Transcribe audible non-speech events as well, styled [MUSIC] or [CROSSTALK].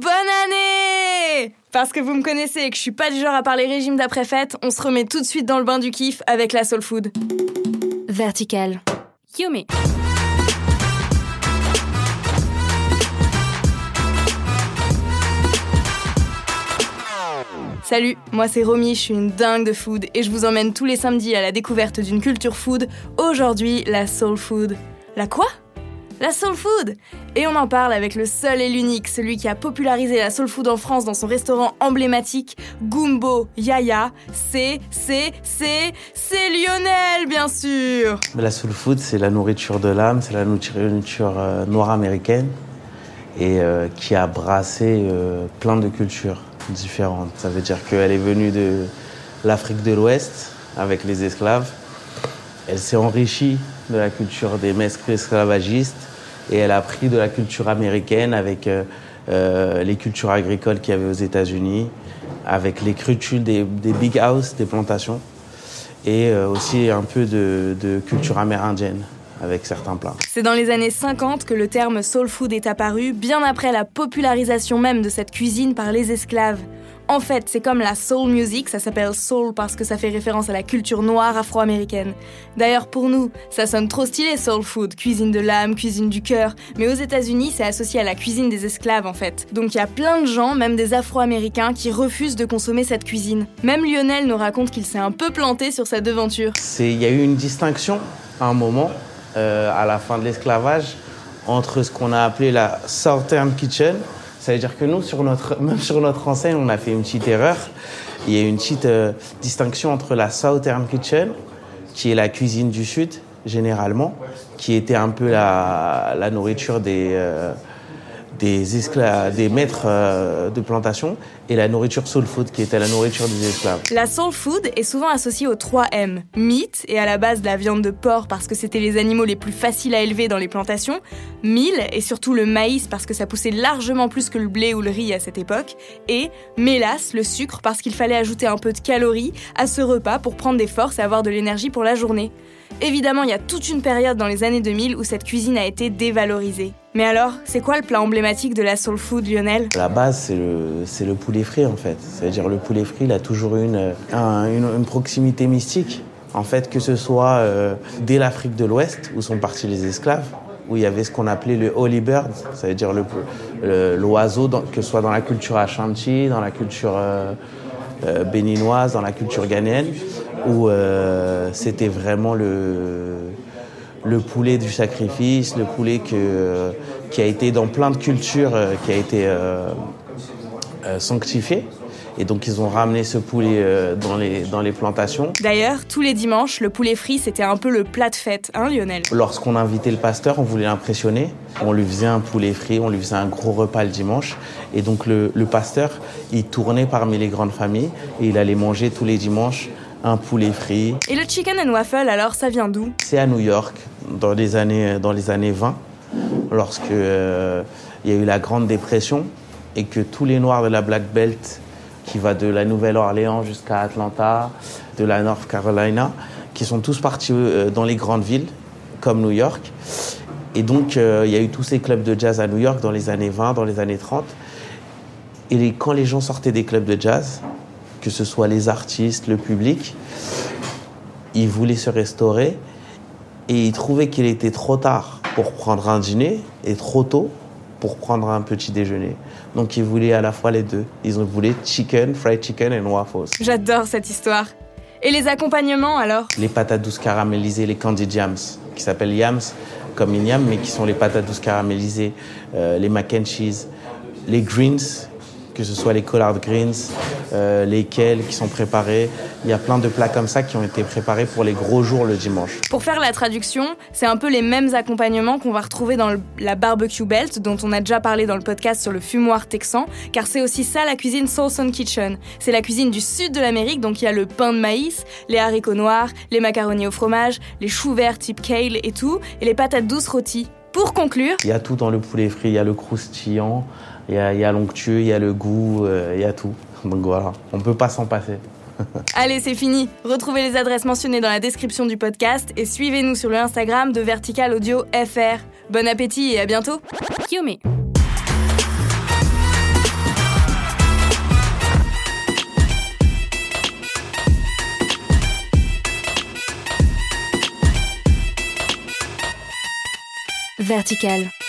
Bonne année Parce que vous me connaissez et que je suis pas du genre à parler régime d'après-fête, on se remet tout de suite dans le bain du kiff avec la soul food. Vertical. Yumi. Salut, moi c'est Romy, je suis une dingue de food et je vous emmène tous les samedis à la découverte d'une culture food. Aujourd'hui, la soul food. La quoi? La soul food Et on en parle avec le seul et l'unique, celui qui a popularisé la soul food en France dans son restaurant emblématique, Gumbo Yaya. C'est, c'est, c'est, c'est Lionel, bien sûr La soul food, c'est la nourriture de l'âme, c'est la nourriture euh, noire américaine et euh, qui a brassé euh, plein de cultures différentes. Ça veut dire qu'elle est venue de l'Afrique de l'Ouest avec les esclaves. Elle s'est enrichie de la culture des maîtres esclavagistes et elle a pris de la culture américaine avec euh, euh, les cultures agricoles qu'il y avait aux États-Unis, avec les crutules des, big houses, des plantations, et euh, aussi un peu de, de culture amérindienne avec certains plats. C'est dans les années 50 que le terme soul food est apparu, bien après la popularisation même de cette cuisine par les esclaves. En fait, c'est comme la soul music, ça s'appelle soul parce que ça fait référence à la culture noire afro-américaine. D'ailleurs, pour nous, ça sonne trop stylé soul food, cuisine de l'âme, cuisine du cœur, mais aux États-Unis, c'est associé à la cuisine des esclaves en fait. Donc il y a plein de gens, même des afro-américains, qui refusent de consommer cette cuisine. Même Lionel nous raconte qu'il s'est un peu planté sur sa devanture. Il y a eu une distinction à un moment euh, à la fin de l'esclavage entre ce qu'on a appelé la Southern Kitchen. Ça veut dire que nous, sur notre, [LAUGHS] même sur notre enseigne, on a fait une petite erreur. Il y a une petite euh, distinction entre la Southern Kitchen, qui est la cuisine du Sud, généralement, qui était un peu la, la nourriture des, euh, des, esclaves, des maîtres euh, de plantation et la nourriture soul food qui était la nourriture des esclaves. La soul food est souvent associée aux 3 M. Meat et à la base de la viande de porc parce que c'était les animaux les plus faciles à élever dans les plantations. Meal et surtout le maïs parce que ça poussait largement plus que le blé ou le riz à cette époque. Et mélasse, le sucre parce qu'il fallait ajouter un peu de calories à ce repas pour prendre des forces et avoir de l'énergie pour la journée. Évidemment, il y a toute une période dans les années 2000 où cette cuisine a été dévalorisée. Mais alors, c'est quoi le plat emblématique de la soul food, Lionel? La base, c'est le, poulet frit, en fait. C'est-à-dire, le poulet frit, il a toujours une, une, proximité mystique. En fait, que ce soit euh, dès l'Afrique de l'Ouest, où sont partis les esclaves, où il y avait ce qu'on appelait le holy bird, ça veut dire l'oiseau, que ce soit dans la culture Ashanti, dans la culture euh, euh, béninoise, dans la culture ghanéenne, où c'était vraiment le, le poulet du sacrifice, le poulet que, qui a été dans plein de cultures, euh, qui a été euh, sanctifié. Et donc ils ont ramené ce poulet dans, les, dans les plantations. D'ailleurs, tous les dimanches, le poulet frit, c'était un peu le plat de fête, hein Lionel? Lorsqu'on invitait le pasteur, on voulait l'impressionner. On lui faisait un poulet frit, on lui faisait un gros repas le dimanche. Et donc le, le pasteur, il tournait parmi les grandes familles et il allait manger tous les dimanches un poulet frit. Et le chicken and waffle, alors, ça vient d'où? C'est à New York, dans les années, dans les années 20, lorsque euh, il y a eu la Grande Dépression et que tous les Noirs de la Black Belt, qui va de la Nouvelle-Orléans jusqu'à Atlanta, de la North Carolina, qui sont tous partis euh, dans les grandes villes, comme New York. Et donc, euh, il y a eu tous ces clubs de jazz à New York dans les années 20, dans les années 30. Et quand les gens sortaient des clubs de jazz, que ce soit les artistes, le public, ils voulaient se restaurer et ils trouvaient qu'il était trop tard pour prendre un dîner et trop tôt pour prendre un petit déjeuner. Donc ils voulaient à la fois les deux. Ils voulaient chicken, fried chicken et waffles. J'adore cette histoire. Et les accompagnements alors? Les patates douces caramélisées, les candy jams, qui s'appellent yams comme une yam, mais qui sont les patates douces caramélisées, euh, les mac and cheese, les greens, que ce soit les collard greens, euh, les kales qui sont préparés. Il y a plein de plats comme ça qui ont été préparés pour les gros jours le dimanche. Pour faire la traduction, c'est un peu les mêmes accompagnements qu'on va retrouver dans la barbecue belt dont on a déjà parlé dans le podcast sur le fumoir texan, car c'est aussi ça la cuisine Soulson Kitchen. C'est la cuisine du sud de l'Amérique, donc il y a le pain de maïs, les haricots noirs, les macaronis au fromage, les choux verts type kale et tout, et les patates douces rôties. Pour conclure, il y a tout dans le poulet frit, il y a le croustillant, il y a, l'onctueux, il y a le goût, euh, il y a tout. Donc voilà, on ne peut pas s'en passer. [LAUGHS] Allez, c'est fini. Retrouvez les adresses mentionnées dans la description du podcast et suivez-nous sur le Instagram de Vertical Audio FR. Bon appétit et à bientôt. Kiyomi. Vertical.